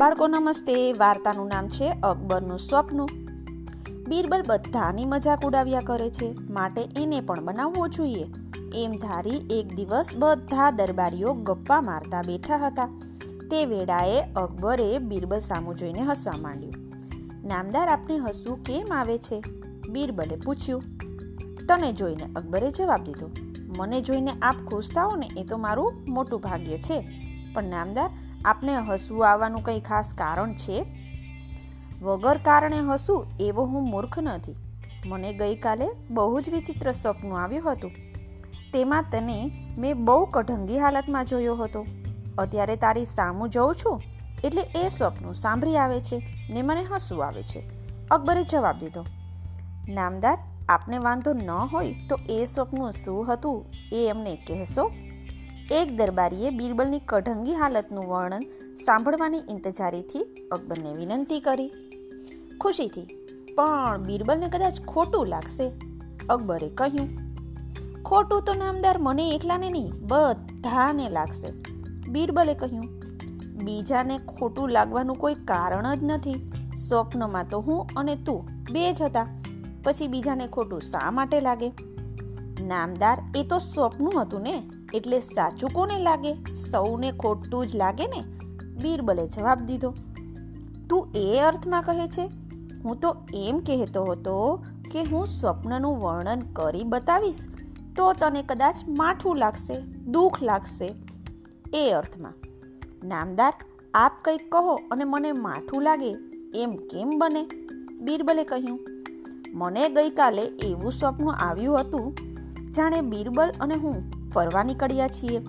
બાળકો નમસ્તે, વાર્તાનું નામ છે અકબરનું સ્વપ્ન. બીરબલ બધાની મજાક ઉડાવ્યા કરે છે, માટે એને પણ બનાવવો જોઈએ. એમ ધારી એક દિવસ બધા દરબારીઓ ગપ્પા મારતા બેઠા હતા. તે વેળાએ અકબરે બીરબલ સામું જોઈને હસવા માંડ્યું. નામદાર, આપને હસવું કેમ આવે છે? બીરબલે પૂછ્યું. તને જોઈને, અકબરે જવાબ દીધો. મને જોઈને આપ ખુશ થાઓ ને, એ તો મારું મોટું ભાગ્ય છે. પણ નામદાર આપને હસવું આવવાનું કંઈ ખાસ કારણ છે? વગર કારણે હસું એવો હું મૂર્ખ નથી. મને ગઈકાલે બહુ જ વિચિત્ર સ્વપ્ન આવ્યું હતું. તેમાં તને મેં બહુ કઢંગી હાલતમાં જોયો હતો. અત્યારે તારી સામું જોઉં છું એટલે એ સ્વપ્ન સાંભળી આવે છે ને મને હસવું આવે છે. અકબરે જવાબ દીધો. નામદાર, આપને વાંધો ન હોય તો એ સ્વપ્ન શું હતું એ એમને કહેશો. એક દરબારીએ બિરબલની કઢંગી હાલતનું વર્ણન સાંભળવાની ઇંતજારીથી અકબરને વિનંતી કરી. ખુશીથી, પણ બિરબલને કદાચ ખોટું લાગશે, અકબરે કહ્યું. ખોટું તો નામદાર મને એકલાને નહીં, બધાને લાગશે, બિરબલે કહ્યું. બીજાને ખોટું લાગવાનું કોઈ કારણ જ નથી. સ્વપ્નમાં તો હું અને તું બે જ હતા. પછી બીજાને ખોટું શા માટે લાગે? નામદાર એ તો સ્વપ્ન હતું ને. એટલે સાચું કોને લાગે? સૌને ખોટું જ લાગે ને? બીરબલે જવાબ દીધો. તું એ અર્થમાં કહે છે? હું તો એમ કહેતો હતો કે હું સ્વપ્નનું વર્ણન કરી બતાવીશ, તો તને કદાચ માઠું લાગશે, દુઃખ લાગશે. એ અર્થમાં. નામદાર, આપ કંઈક કહો અને મને માઠું લાગે, એમ કેમ બને? બીરબલે કહ્યું. મને ગઈકાલે એવું સ્વપ્ન આવ્યું હતું, જાણે બીરબલ અને હું ફરવા નીકળ્યા છીએ.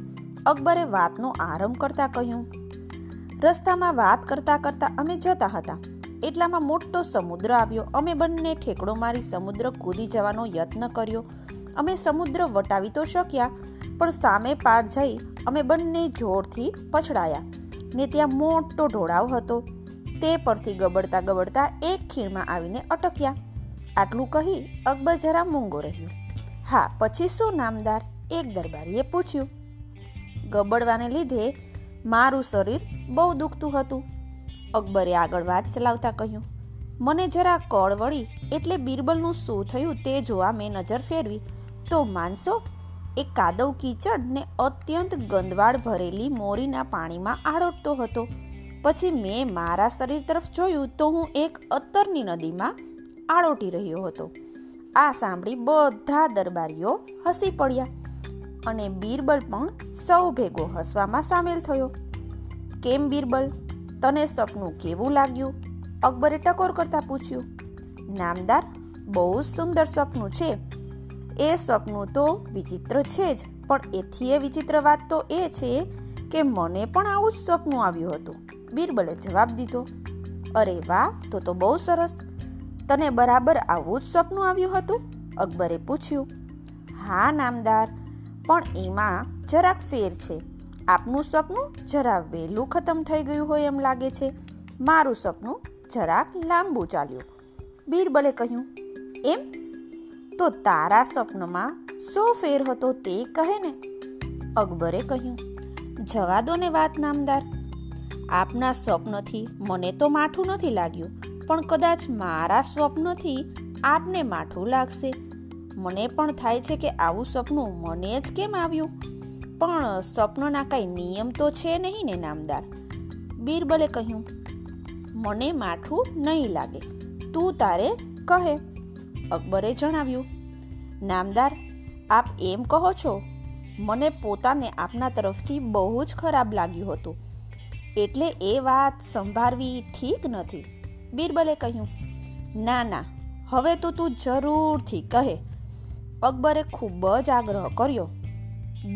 અકબરે વાતનો આરંભ કરતા કહ્યું, રસ્તામાં વાત કરતા કરતા અમે જતા હતા. એટલામાં મોટો સમુદ્ર આવ્યો. અમે બંને ઠેકડો મારી સમુદ્ર કૂદી જવાનો યત્ન કર્યો. અમે સમુદ્ર વટાવી તો શક્યા, પણ સામે પાર જઈ અમે બંને જોરથી પછડાયા. ને ત્યાં મોટો ઢોળાવ હતો. તે પરથી ગબડતા ગબડતા એક ખીણમાં આવીને અટક્યા. આટલું કહી અકબર જરા મૂંગો રહ્યો. હા, પછી શું, નામદાર? એક દરબારીએ પૂછ્યું, ગબડવાને લીધે મારું શરીર બહુ દુખતું હતું. અકબરે આગળ વાત ચલાવતા કહ્યું, મને જરા કળ વળી એટલે બિરબલનું શું થયું તે જોવા મેં નજર ફેરવી. તો માનસો, એ કાદવ કીચડ ને અત્યંત ગંદવાડ ભરેલી મોરીના પાણીમાં આડોટતો હતો. પછી મેં મારા શરીર તરફ જોયું તો હું એક અત્તરની નદીમાં આડોટી રહ્યો હતો. આ સાંભળી બધા દરબારીઓ હસી પડ્યા. અને બીરબલ પણ સૌ ભેગો હસવામાં સામેલ થયો. કેમ બીરબલ? તને સપનું કેવું લાગ્યું? અકબરે ટકોર કરતા પૂછ્યું. નામદાર, બહુ સુંદર સપનું છે. એ સપનું તો વિચિત્ર છે જ, પણ એથી એ વિચિત્ર વાત તો એ છે કે મને પણ આવું જ સપનું આવ્યું હતું. બીરબલે જવાબ દીધો. અરે વાહ, તો તો બહુ સરસ. તને બરાબર આવું જ સપનું આવ્યું હતું? અકબરે પૂછ્યું. હા, નામદાર. પણ એમાં જરાક ફેર છે. આપનું સપનું જરા વહેલું ખતમ થઈ ગયું હોય એમ લાગે છે. મારું સપનું જરાક લાંબુ ચાલ્યું. બીરબલે કહ્યું, એમ? તો તારા સપનમાં શો ફેર હતો તે કહે ને. અકબરે કહ્યું, જવા દો ને વાત, નામદાર. આપના સ્વપ્નથી મને તો માઠું નથી લાગ્યું, પણ કદાચ મારા સ્વપ્નથી આપને માઠું લાગશે. મને પણ થાય છે કે આવું સપનું મને જ કેમ આવ્યું? પણ સ્વપ્નના કાંઈ નિયમ તો છે નહીં ને, નામદાર. બીરબલે કહ્યું, મને માઠું નહીં લાગે. તું તારે કહે. અકબરે જણાવ્યું, નામદાર, આપ એમ કહો છો, મને પોતાને આપના તરફથી બહુ જ ખરાબ લાગ્યું હતું. એટલે એ વાત સંભાળવી ઠીક નથી. બીરબલે કહ્યું, ના ના, હવે તો તું જરૂરથી કહે. અકબરે ખૂબ જ આગ્રહ કર્યો.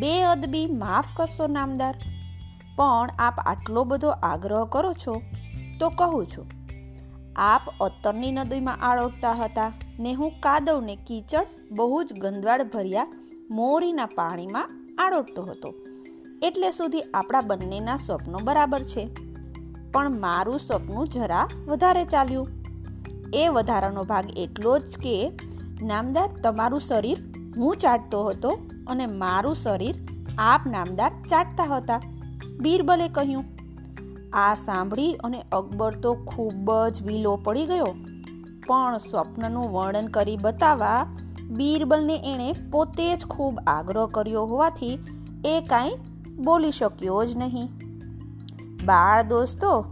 બે અદબી માફ કરશો નામદાર, પણ આપ આટલો બધો આગ્રહ કરો છો તો કહું છું. આપ અત્તરની નદીમાં આળોટતા હતા ને હું કાદવ ને કીચડ બહુ જ ગંદવાડ ભર્યા મોરીના પાણીમાં આળોટતો હતો. એટલે સુધી આપણા બંનેના સ્વપ્નો બરાબર છે. પણ મારું સપનું જરા વધારે ચાલ્યું. એ વધારાનો ભાગ એટલો જ કે નામદાર તમારું શરીર હું ચાટતો હતો અને મારું શરીર આપ નામદાર ચાટતા હતા, બીરબલે કહ્યું. આ સાંભળી અને અકબર તો ખૂબ જ વીલો પડી ગયો. પણ સ્વપ્નનું વર્ણન કરી બતાવવા બીરબલને એણે પોતે જ ખૂબ આગ્રહ કર્યો હોવાથી એ કાંઈ બોલી શક્યો જ નહીં. બાળ દોસ્તો,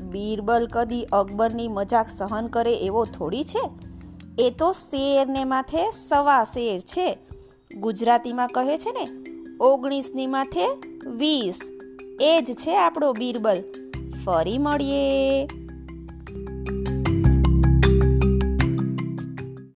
બીરબલ કદી અકબરની મજાક સહન કરે એવો થોડી છે? એ તો શેરને માથે સવા શેર છે. ગુજરાતીમાં કહે છે ને, ઓગણીસની માથે વીસ. એ જ છે આપણો બીરબલ. ફરી મળીએ.